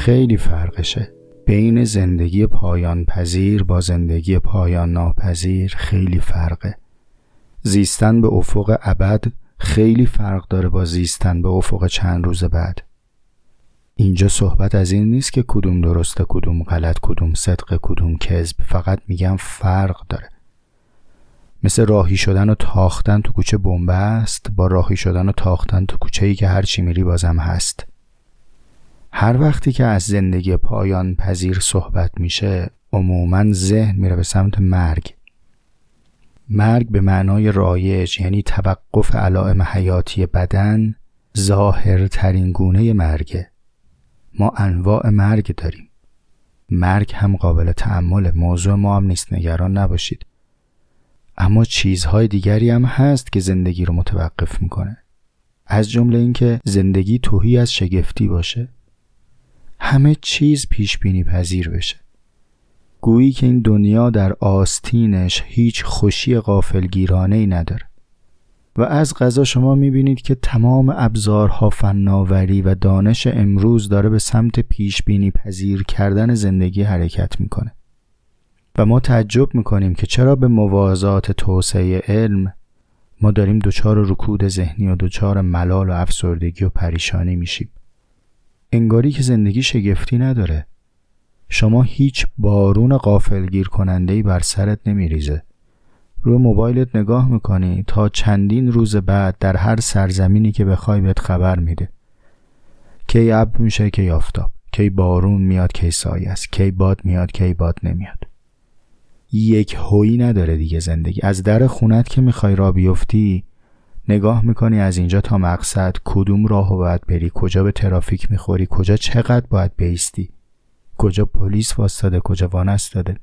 خیلی فرقشه. بین زندگی پایان پذیر با زندگی پایان ناپذیر خیلی فرقه. زیستن به افق ابد خیلی فرق داره با زیستن به افق چند روز بعد. اینجا صحبت از این نیست که کدوم درسته کدوم غلط کدوم صدق کدوم کذب فقط میگم فرق داره. مثل راهی شدن و تاختن تو کوچه است با راهی شدن و تاختن تو کوچه ای که هر چی میری بازم هست. هر وقتی که از زندگی پایان پذیر صحبت میشه عموما ذهن میره به سمت مرگ. مرگ به معنای رایج یعنی توقف علائم حیاتی بدن ظاهرترین گونه مرگه ما انواع مرگ داریم. مرگ هم قابل تعمل موضوع ما هم نیست نگران نباشید. اما چیزهای دیگری هم هست که زندگی رو متوقف می‌کنه. از جمله اینکه زندگی توهی از شگفتی باشه. همه چیز پیش بینی پذیر بشه. گویی که این دنیا در آستینش هیچ خوشی غافلگیرانه ای نداره. و از غذا شما می‌بینید که تمام ابزارها فناوری و دانش امروز داره به سمت پیش بینی پذیر کردن زندگی حرکت می‌کنه. و ما تعجب می‌کنیم که چرا به موازات توسعه علم ما داریم دچار رکود ذهنی و دچار ملال و افسردگی و پریشانی میشیم. انگاری که زندگی شگفتی نداره. شما هیچ بارون قافلگیر کننده بر سرت نمیریزه. روی موبایلت نگاه می‌کنی تا چندین روز بعد در هر سرزمینی که بخوای بهت خبر میده. کی اب میشه کی آفتاب. کی بارون میاد کی سایه است. کی باد میاد کی باد نمیاد. یک هویی نداره دیگه زندگی. از در خونت که می‌خوای را بیفتی نگاه می‌کنی از اینجا تا مقصد کدوم راهو باید بری کجا به ترافیک می‌خوری کجا چقدر باید بیستی کجا پلیس واسطاده کجا وانستاده.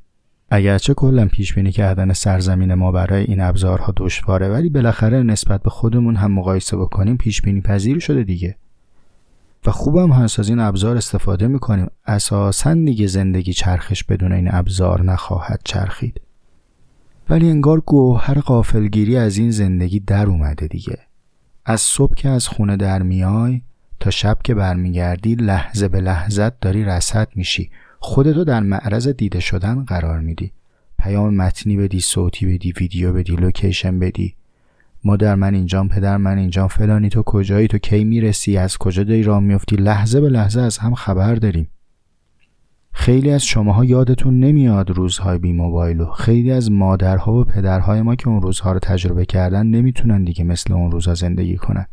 اگرچه کلا پیش بینی کردن سرزمین ما برای این ابزارها دشواره ولی بالاخره نسبت به خودمون هم مقایسه بکنیم پیش بینی پذیر شده دیگه. و خوبم هست از این ابزار استفاده می‌کنیم. اساسا دیگه زندگی چرخش بدون این ابزار نخواهد چرخید. ولی انگار گوهر قافلگیری از این زندگی در اومده دیگه. از صبح که از خونه در میای تا شب که برمیگردی لحظه به لحظت داری رسد میشی. خودتو در معرض دیده شدن قرار میدی. پیام متنی بدی صوتی بدی ویدیو بدی لوکیشن بدی. مادر من اینجام پدر من اینجام فلانی تو کجایی تو کی می‌رسی از کجا داری راه میفتی لحظه به لحظه از هم خبر داریم. خیلی از شماها یادتون نمیاد روزهای بی موبایل و خیلی از مادرها و پدرهای ما که اون روزها رو تجربه کردن نمی‌تونن دیگه مثل اون روزها زندگی کنن.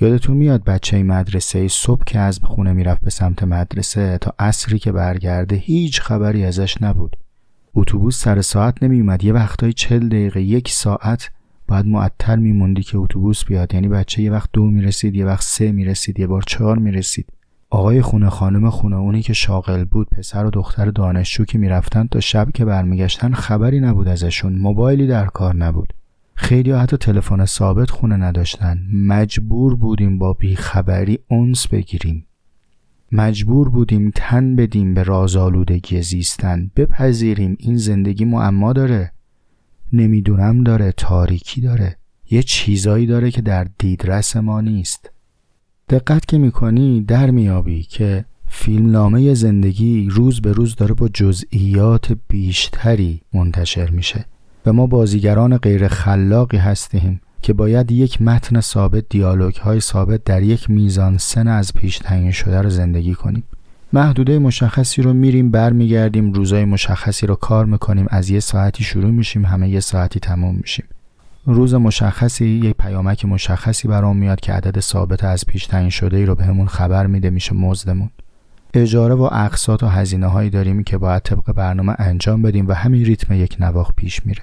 یادتون میاد بچه مدرسه صبح که از خونه می‌رفت به سمت مدرسه تا عصری که برگرده هیچ خبری ازش نبود. اتوبوس سر ساعت نمیومد یه وقتای چل دقیقه یک ساعت باید معطل میموندی که اتوبوس بیاد. یعنی بچه یه وقت دو می‌رسید یه وقت سه می‌رسید یه بار چهار می‌رسید. آقای خونه خانم خونه اونی که شاغل بود پسر و دختر دانشجو که می‌رفتن تا شب که برمیگشتن خبری نبود ازشون موبایلی در کار نبود. خیلی حتی تلفن ثابت خونه نداشتن. مجبور بودیم با بیخبری اونس بگیریم. مجبور بودیم تن بدیم به رازآلودگی زیستن. بپذیریم این زندگی معما داره. نمی‌دونم داره تاریکی داره. یه چیزایی داره که در دیدرس ما نیست. دقت که می‌کنی در میابی که فیلمنامه زندگی روز به روز داره با جزئیات بیشتری منتشر میشه. و ما بازیگران غیر خلاقی هستیم که باید یک متن ثابت دیالوگ های ثابت در یک میزان سن از پیش تعیین شده رو زندگی کنیم. محدوده مشخصی رو میریم برمیگردیم روزای مشخصی رو کار می‌کنیم از یه ساعتی شروع میشیم همه یه ساعتی تموم میشیم. روز مشخصی یک پیامک مشخصی برام میاد که عدد ثابت از پیش تعیین شده ای رو بهمون خبر میده میشه مزدمون. اجاره و اقساط و هزینه هایی داریم که باید طبق برنامه انجام بدیم و همین ریتم یک نواخ پیش میره.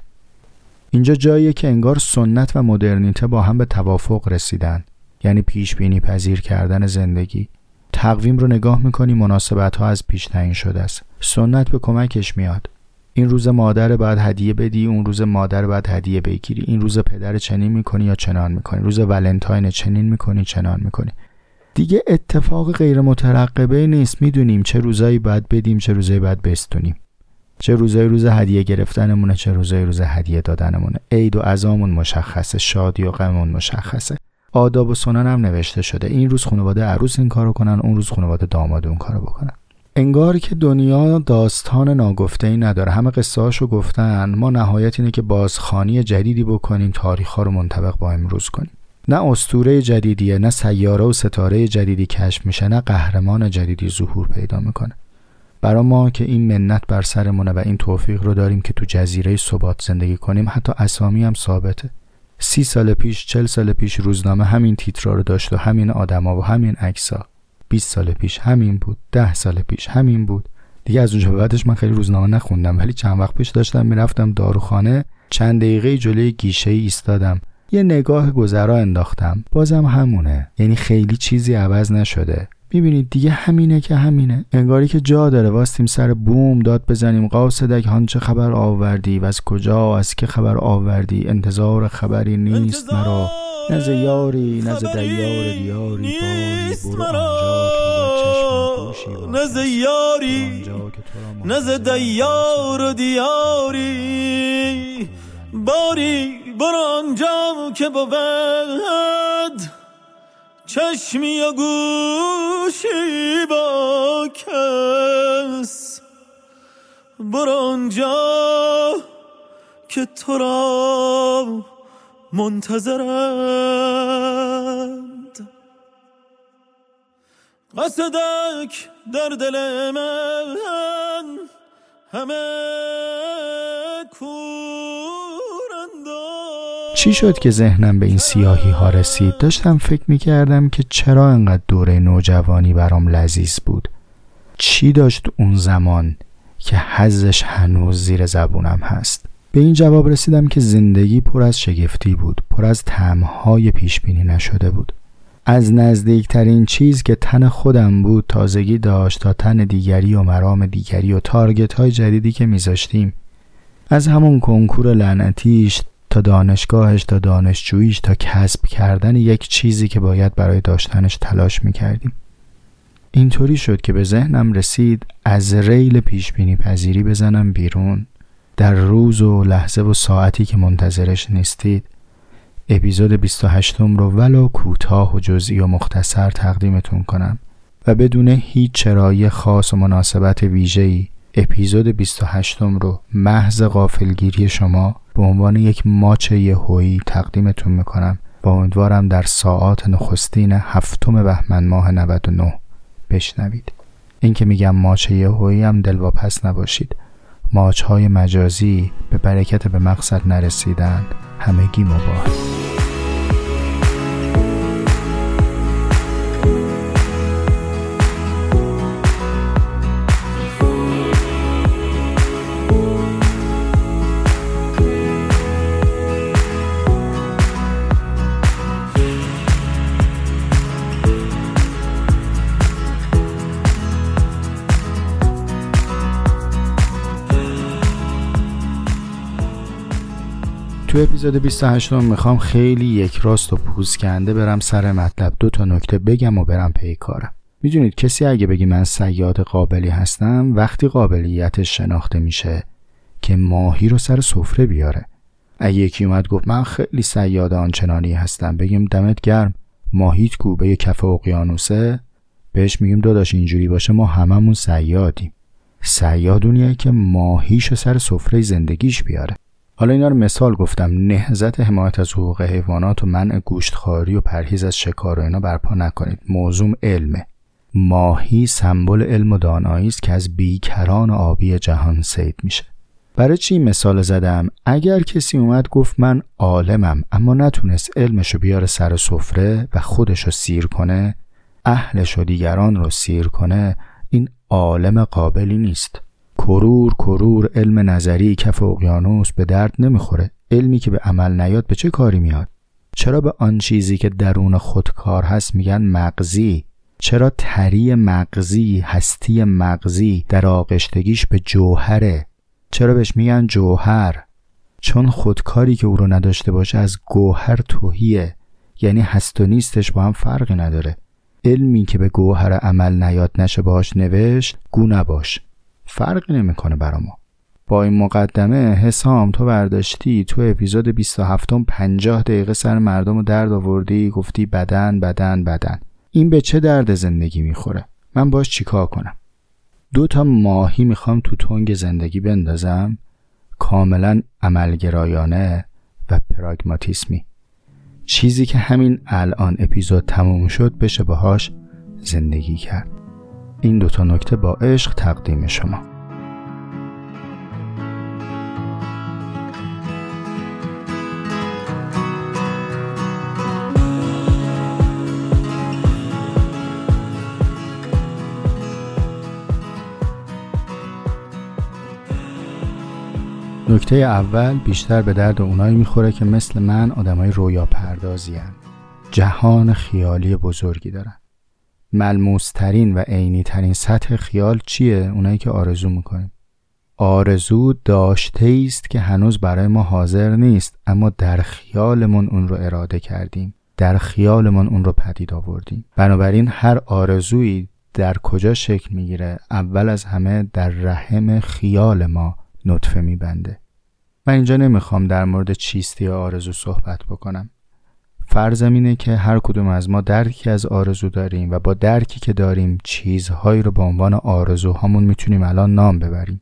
اینجا جاییه که انگار سنت و مدرنیته با هم به توافق رسیدن یعنی پیش بینی پذیر کردن زندگی. تقویم رو نگاه می‌کنی مناسبت ها از پیش تعیین شده است. سنت به کمکش میاد. این روز مادر باید هدیه بدی اون روز مادر باید هدیه بگیری. این روز پدر چنین می‌کنی یا چنان می‌کنی؟ روز ولنتاین چنین می‌کنی چنان می‌کنی؟ دیگه اتفاق غیر مترقبه نیست. می‌دونیم چه روزایی باید بدیم چه روزایی باید بستونیم. چه روزایی روز هدیه گرفتنمونه چه روزایی روز هدیه دادنمونه. عید و عزامون مشخصه شادی و غممون مشخصه. آداب و سنن هم نوشته شده. این روز خانواده عروس این کارو کنن اون روز خانواده داماد اون کارو بکنن. انگار که دنیا داستان ناگفته ای نداره. همه قصه هاشو گفتن. ما نهایت اینه که بازخانی جدیدی بکنیم تاریخ ها رو منطبق با امروز کنیم. نه استوره جدیدیه نه سیاره و ستاره جدیدی کشف میشه نه قهرمان جدیدی ظهور پیدا می‌کنه. برا ما که این منت بر سرمونه و این توفیق رو داریم که تو جزیره ثبات زندگی کنیم حتی اسامی هم ثابته. سی سال پیش چل سال پیش روزنامه همین تیترا رو داشت و همین آدما و همین عکسا 20 سال پیش همین بود ده سال پیش همین بود. دیگه از اونجا بعدش من خیلی روزنامه نخوندم ولی چند وقت پیش داشتم می‌رفتم داروخانه چند دقیقه جلوی گیشه ای ایستادم. یه نگاه گذرا انداختم بازم همونه. یعنی خیلی چیزی عوض نشده. می‌بینید دیگه همینه که همینه. انگاری که جا داره. واستیم سر بوم داد بزنیم. قاصدک هان چه خبر آوردی؟ و از کجا؟ از که خبر آوردی؟ انتظار خبری نیست مرا. نز یاری نز دیار دیاری. باری برو نز یاری نز دیار دیاری. باری برو آنجا که بود. چشمی و گوشی با کس. برو آنجا که تو را منتظرند. قصدک در دل من همه چی شد که ذهنم به این سیاهی ها رسید؟ داشتم فکر می کردم که چرا انقدر دوره نوجوانی برام لذیذ بود. چی داشت اون زمان که حزش هنوز زیر زبونم هست؟ به این جواب رسیدم که زندگی پر از شگفتی بود پر از تمهای پیش بینی نشده بود. از نزدیکترین چیز که تن خودم بود تازگی داشت تا تن دیگری و مرام دیگری و تارگت های جدیدی که میذاشتیم. از همون کنکور لعنتیش تا دانشگاهش تا دانشجوییش تا کسب کردن یک چیزی که باید برای داشتنش تلاش می‌کردیم. اینطوری شد که به ذهنم رسید از ریل پیش بینی پذیری بزنم بیرون. در روز و لحظه و ساعتی که منتظرش نیستید. اپیزود 28 رو ولو کوتاه و جزئی و مختصر تقدیمتون کنم و بدون هیچ چرایی خاص و مناسبت ویژه‌ای اپیزود 28 رو محض غافلگیری شما به عنوان یک ماچ یهویی تقدیمتون می‌کنم با امیدوارم در ساعات نخستین هفتم بهمن ماه 99 بشنوید. این که میگم ماچ یهویی هم دلواپس نباشید. ماچ های مجازی به برکت به مقصد نرسیدن. همگی مباه تو اپیزود 28 می‌خوام خیلی یک راست و پوزکنده برم سر مطلب دو تا نکته بگم و برم پی کارم. می‌دونید کسی اگه بگی من سیاد قابلی هستم وقتی قابلیتش شناخته میشه که ماهی رو سر سفره بیاره. اگه یکی اومد گفت من خیلی سیاد آنچنانی هستم بگیم دمت گرم ماهیت کو به کف اقیانوسه. بهش میگیم داداش اینجوری باشه ما هممون سیادیم. سیادونیه که ماهیشو سر سفره زندگیش بیاره. حالا اینا رو مثال گفتم. نهزت حمایت از حقوق حیوانات و منع گوشتخواری و پرهیز از شکار و اینا برپا نکنید. موضوع علمه. ماهی سمبل علم و دانایی است که از بیکران آبی جهان سید میشه. برای چی مثال زدم؟ اگر کسی اومد گفت من عالمم اما نتونست علمشو بیاره سر سفره و خودشو سیر کنه اهلش و دیگران رو سیر کنه این عالم قابلی نیست. کرور کرور علم نظری کف اقیانوس به درد نمی‌خوره. علمی که به عمل نیاد به چه کاری میاد؟ چرا به آن چیزی که درون خودکار هست میگن مغزی؟ چرا تری مغزی هستی مغزی در آغشتگیش به جوهره؟ چرا بهش میگن جوهر؟ چون خودکاری که او رو نداشته باشه از گوهر توهیه. یعنی هست و نیستش با هم فرقی نداره. علمی که به گوهر عمل نیاد نشه باش نوشت گو نباش. فرقی نمی‌کنه برا ما. با این مقدمه حسام تو برداشتی تو اپیزود 27 50 دقیقه سر مردم رو درد آوردی گفتی بدن بدن بدن. این به چه درد زندگی می‌خوره؟ من باش چیکار کنم؟ دو تا ماهی می‌خوام تو تنگ زندگی بندازم کاملا عملگرایانه و پراگماتیسمی. چیزی که همین الان اپیزود تموم شد بشه باهاش زندگی کرد. این دوتا نکته با عشق تقدیم شما نکته اول بیشتر به درد اونایی می‌خوره که مثل من آدمای رویا پردازی هن. جهان خیالی بزرگی دارن ملموسترین و عینی ترین سطح خیال چیه؟ اونایی که آرزو می‌کنیم. آرزو داشته است که هنوز برای ما حاضر نیست اما در خیالمون اون رو اراده کردیم. در خیالمون اون رو پدید آوردیم. بنابراین هر آرزویی در کجا شکل می‌گیره اول از همه در رحم خیال ما نطفه میبنده. من اینجا نمی‌خوام در مورد چیستی آرزو صحبت بکنم. فرضم اینه که هر کدوم از ما درکی از آرزو داریم و با درکی که داریم چیزهایی رو به عنوان آرزوهامون می‌تونیم الان نام ببریم.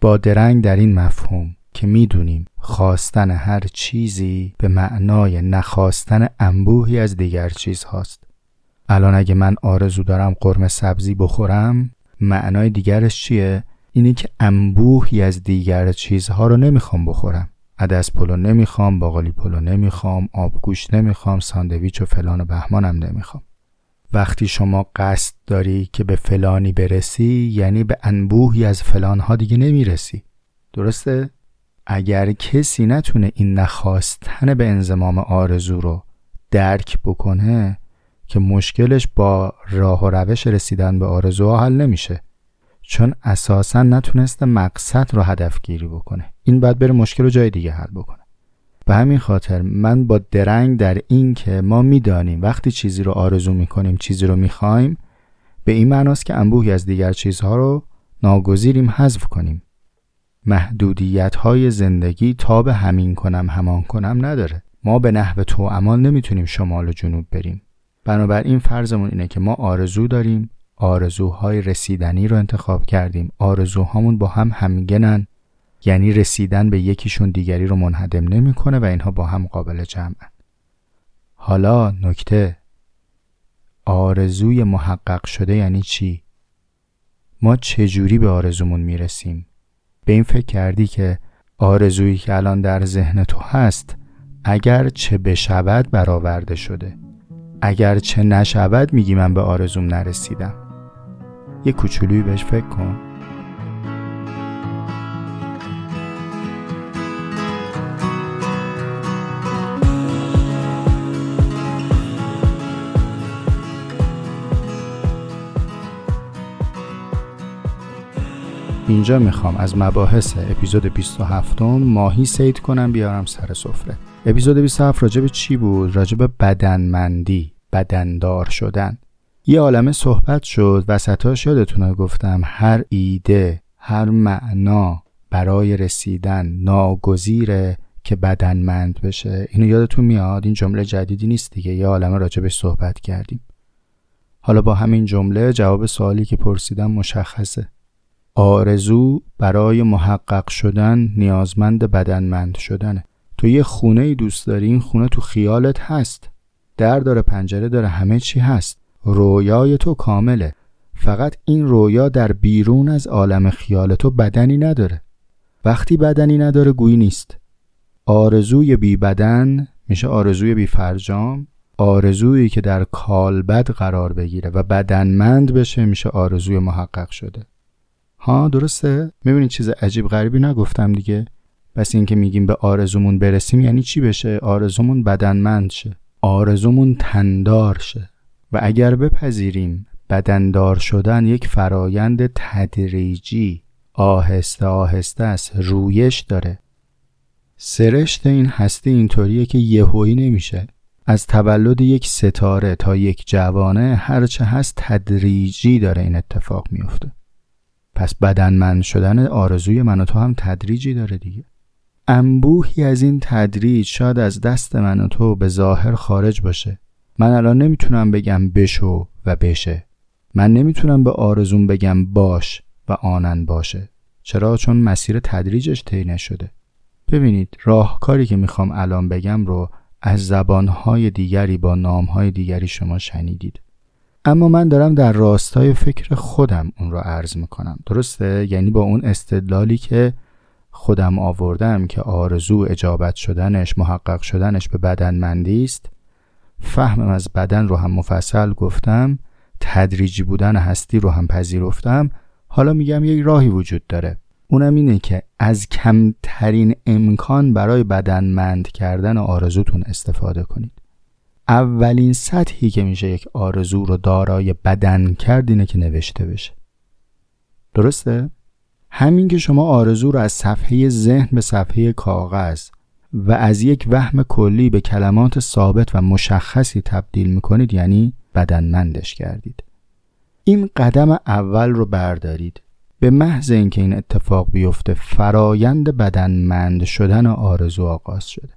با درنگ در این مفهوم که می‌دونیم خواستن هر چیزی به معنای نخواستن انبوهی از دیگر چیز هاست. الان اگه من آرزو دارم قرمه سبزی بخورم معنای دیگرش چیه؟ اینه که انبوهی از دیگر چیزها رو نمی‌خوام بخورم. عدس پلو نمی‌خوام باقالی پلو نمی‌خوام آبگوش نمی‌خوام ساندویچ و فلان و بهمانم نمی‌خوام. وقتی شما قصد داری که به فلانی برسی یعنی به انبوهی از فلانها دیگه نمی‌رسی. درسته؟ اگر کسی نتونه این نخواستن به انزمام آرزو رو درک بکنه که مشکلش با راه و روش رسیدن به آرزوها حل نمیشه. چون اساسا نتونسته مقصد رو هدف گیری بکنه. این باید بره مشکل رو جای دیگه حل بکنه. به همین خاطر من با درنگ در این که ما می‌دانیم وقتی چیزی رو آرزو می‌کنیم چیزی رو می‌خوایم به این معناست که انبوهی از دیگر چیزها رو ناگزیریم حذف کنیم. محدودیت های زندگی تا به همین کنم همان کنم نداره. ما به نحو تو امان نمی‌تونیم شمال و جنوب بریم. بنابراین فرضمون اینه که ما آرزو داریم آرزوهای رسیدنی رو انتخاب کردیم. آرزوهامون با هم همگنن. یعنی رسیدن به یکیشون دیگری رو منهدم نمی‌کنه و اینها با هم قابل جمعن. حالا نکته. آرزوی محقق شده یعنی چی؟ ما چجوری به آرزومون می‌رسیم؟ به این فکر کردی که آرزویی که الان در ذهن تو هست اگر چه بشود برآورده شده. اگر چه نشود میگی من به آرزوم نرسیدم. یه کوچولویی بهش فکر کن. اینجا می‌خوام از مباحث اپیزود 27 ماهی سید کنم بیارم سر سفره. اپیزود 27 راجب چی بود؟ راجب بدنمندی بدندار شدن. یه عالمه صحبت شد وسطاش یادتونه گفتم. هر ایده هر معنا برای رسیدن ناگزیره که بدنمند بشه. اینو یادتون میاد؟ این جمله جدیدی نیست دیگه. یه عالمه راجبش صحبت کردیم. حالا با همین جمله جواب سوالی که پرسیدم مشخصه. آرزو برای محقق شدن نیازمند بدنمند شدنه. تو یه خونه ای دوست داری این خونه تو خیالت هست. در داره پنجره داره همه چی هست. رویای تو کامله. فقط این رویا در بیرون از عالم خیال تو بدنی نداره. وقتی بدنی نداره گویی نیست. آرزوی بی بدن میشه آرزوی بی فرجام. آرزویی که در کالبد قرار بگیره و بدنمند بشه میشه آرزوی محقق شده. ها درسته؟ می‌بینید چیز عجیب غریبی نگفتم دیگه. پس اینکه میگیم به آرزومون برسیم یعنی چی بشه؟ آرزومون بدنمند شه. آرزومون تندار شه. و اگر بپذیریم بدندار شدن یک فرایند تدریجی آهسته آهسته است رویش داره. سرشت این هستی اینطوریه که یهویی نمیشه. از تولد یک ستاره تا یک جوانه هرچه هست تدریجی داره این اتفاق میفته. پس بدنمند شدن آرزوی من و تو هم تدریجی داره دیگه. انبوهی از این تدریج شاید از دست من و تو به ظاهر خارج باشه. من الان نمی‌تونم بگم بشو و بشه. من نمی‌تونم به آرزوم بگم باش و آنن باشه. چرا؟ چون مسیر تدریجش طی نشده. ببینید راهکاری که می‌خوام الان بگم رو از زبانهای دیگری با نامهای دیگری شما شنیدید. اما من دارم در راستای فکر خودم اون رو عرض می‌کنم. درسته؟ یعنی با اون استدلالی که خودم آوردم که آرزو اجابت شدنش محقق شدنش به بدنمندی است فهمم از بدن رو هم مفصل گفتم تدریجی بودن هستی رو هم پذیرفتم. حالا میگم یک راهی وجود داره. اونم اینه که از کمترین امکان برای بدنمند کردن آرزوتون استفاده کنید. اولین سطحی که میشه یک آرزو رو دارای بدن کرد اینه که نوشته بشه. درسته؟ همین که شما آرزو رو از صفحه ذهن به صفحه کاغذ و از یک وهم کلی به کلمات ثابت و مشخصی تبدیل می‌کنید یعنی بدنمندش کردید. این قدم اول رو بردارید. به محض اینکه این اتفاق بیفته فرایند بدنمند شدن آرزو آغاز شده.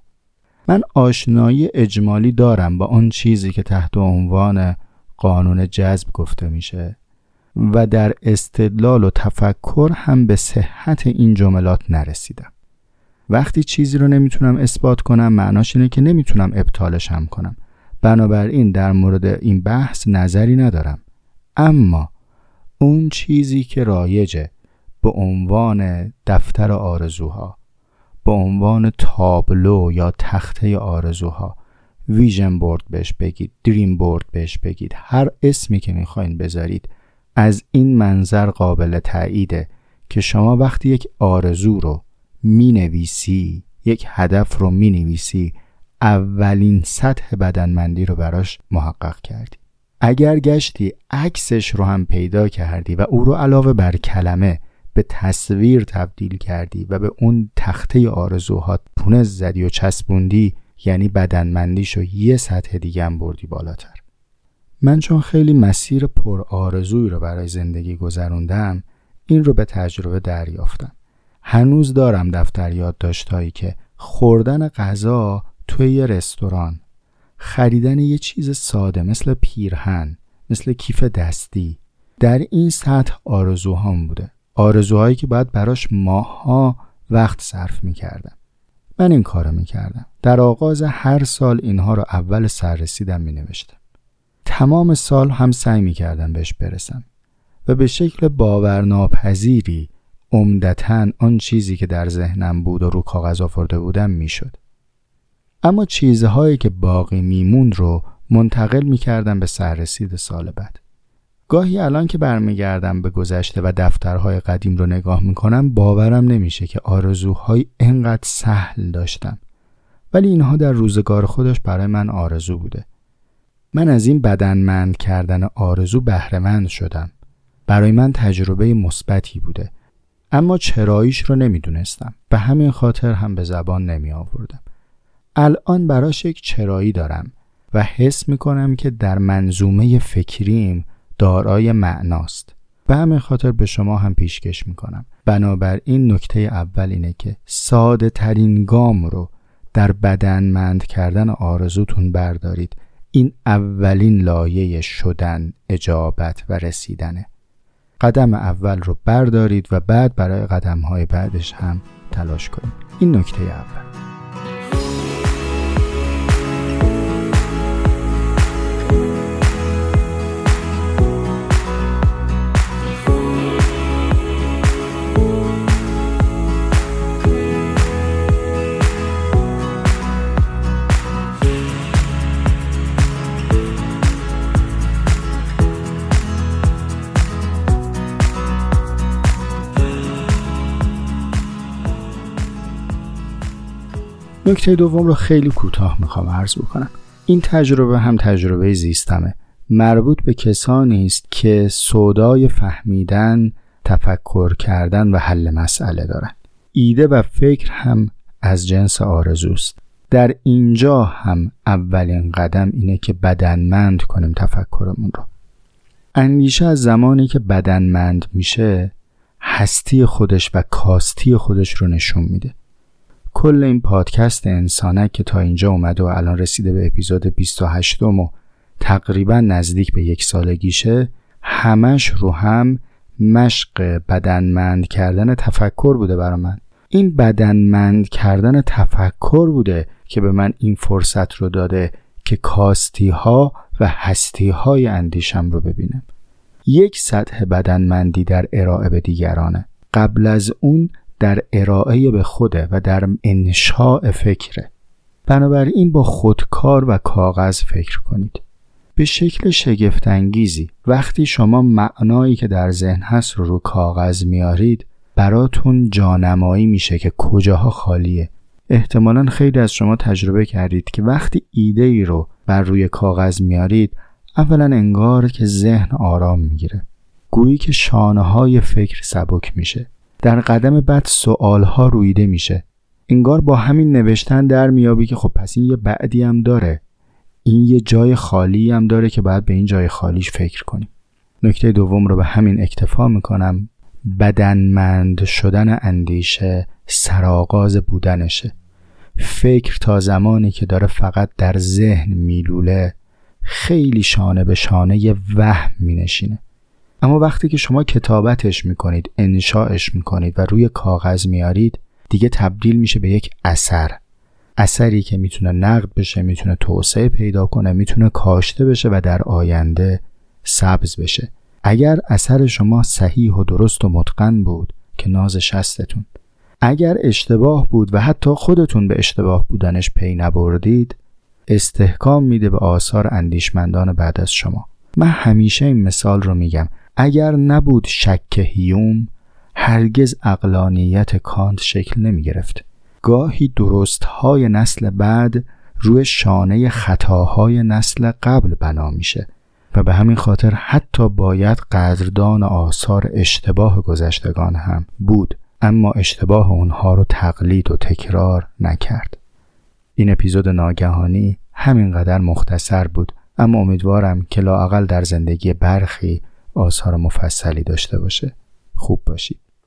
من آشنایی اجمالی دارم با آن چیزی که تحت عنوان قانون جذب گفته میشه و در استدلال و تفکر هم به صحت این جملات نرسیدم. وقتی چیزی رو نمی‌تونم اثبات کنم معناش اینه که نمی‌تونم ابطالش هم کنم. بنابراین در مورد این بحث نظری ندارم. اما اون چیزی که رایجه به عنوان دفتر آرزوها به عنوان تابلو یا تخته آرزوها ویژن بورد بهش بگید دریم بورد بهش بگید هر اسمی که می‌خواین بذارید از این منظر قابل تاییده که شما وقتی یک آرزو رو می نویسی یک هدف رو می نویسی اولین سطح بدنمندی رو براش محقق کردی. اگر گشتی عکسش رو هم پیدا کردی و او رو علاوه بر کلمه به تصویر تبدیل کردی و به اون تخته آرزوهات پونه زدی و چسبوندی یعنی بدنمندیش رو یه سطح دیگه هم بردی بالاتر. من چون خیلی مسیر پر آرزوی رو برای زندگی گذروندم این رو به تجربه دریافتم. هنوز دارم دفتر یادداشتهایی که خوردن غذا توی یه رستوران خریدن یه چیز ساده مثل پیرهن مثل کیف دستی در این سطح آرزوهام بوده. آرزوهایی که باید براش ماها وقت صرف می‌کردم. من این کارو می‌کردم. در آغاز هر سال اینها رو اول سررسیدم می نوشتم تمام سال هم سعی می‌کردم بهش برسم و به شکل باورناپذیری عمدتا آن چیزی که در ذهنم بود و رو کاغذ آورده بودم می‌شد. اما چیزهایی که باقی میموند رو منتقل می‌کردم به سررسید سال بعد. گاهی الان که برمیگردم به گذشته و دفترهای قدیم رو نگاه می‌کنم باورم نمیشه که آرزوهای انقدر سهل داشتم. ولی اینها در روزگار خودش برای من آرزو بوده. من از این بدنمند کردن آرزو بهرهمند شدم. برای من تجربه مثبتی بوده. اما چراییش رو نمی‌دونستم. به همین خاطر هم به زبان نمی آوردم الان براش یک چرایی دارم و حس می‌کنم که در منظومه فکریم دارای معناست. به همین خاطر به شما هم پیشکش می‌کنم. بنابراین نکته اول اینه که ساده ترین گام رو در بدنمند کردن آرزوتون بردارید. این اولین لایه شدن اجابت و رسیدنه. قدم اول رو بردارید و بعد برای قدم های بعدش هم تلاش کنید. این نکته اول. نکته دوم رو خیلی کوتاه می‌خوام عرض بکنم. این تجربه هم تجربه زیستمه. مربوط به کسانی است که سودای فهمیدن تفکر کردن و حل مسئله دارند ایده و فکر هم از جنس آرزوست. در اینجا هم اولین قدم اینه که بدنمند کنیم تفکرمون رو. اندیشه از زمانی که بدنمند میشه هستی خودش و کاستی خودش رو نشون میده. کل این پادکست انسانک که تا اینجا اومده و الان رسیده به اپیزود 28 و تقریبا نزدیک به یک سالگیشه همش رو هم مشق بدنمند کردن تفکر بوده برا من. این بدنمند کردن تفکر بوده که به من این فرصت رو داده که کاستی ها و هستی های اندیشم رو ببینم. یک سطح بدنمندی در ارائه به دیگرانه. قبل از اون در ارائه به خوده و در انشاء فکره. بنابراین با خودکار و کاغذ فکر کنید. به شکل شگفتانگیزی وقتی شما معنایی که در ذهن هست رو رو کاغذ میارید براتون جانمایی میشه که کجاها خالیه. احتمالا خیلی از شما تجربه کردید که وقتی ایده ای رو بر روی کاغذ میارید اولا انگار که ذهن آرام می‌گیره. گویی که شانه های فکر سبک میشه. در قدم بعد سوال ها رویده میشه. انگار با همین نوشتن در میابی که خب پس این یه بعدی هم داره. این یه جای خالی هم داره که باید به این جای خالیش فکر کنیم. نکته دوم رو به همین اکتفا می‌کنم. بدنمند شدن اندیشه سرآغاز بودنشه. فکر تا زمانی که داره فقط در ذهن میلوله خیلی شانه به شانه وهم مینشینه. اما وقتی که شما کتابتش می‌کنید انشاش می‌کنید و روی کاغذ میارید دیگه تبدیل میشه به یک اثر. اثری که می‌تونه نقد بشه می‌تونه توسعه پیدا کنه می‌تونه کاشته بشه و در آینده سبز بشه. اگر اثر شما صحیح و درست و متقن بود که ناز شستتون اگر اشتباه بود و حتی خودتون به اشتباه بودنش پی نبردید استحکام میده به آثار اندیشمندان بعد از شما. من همیشه این مثال رو میگم. اگر نبود شک هیوم هرگز اقلانیت کانت شکل نمی گرفت گاهی درست های نسل بعد روی شانه خطاهای نسل قبل بنا میشه و به همین خاطر حتی باید قدردان آثار اشتباه گذشتگان هم بود اما اشتباه اونها رو تقلید و تکرار نکرد. این اپیزود ناگهانی همینقدر مختصر بود اما امیدوارم که لااقل در زندگی برخی آثار مفصلی داشته باشه. خوب باشید.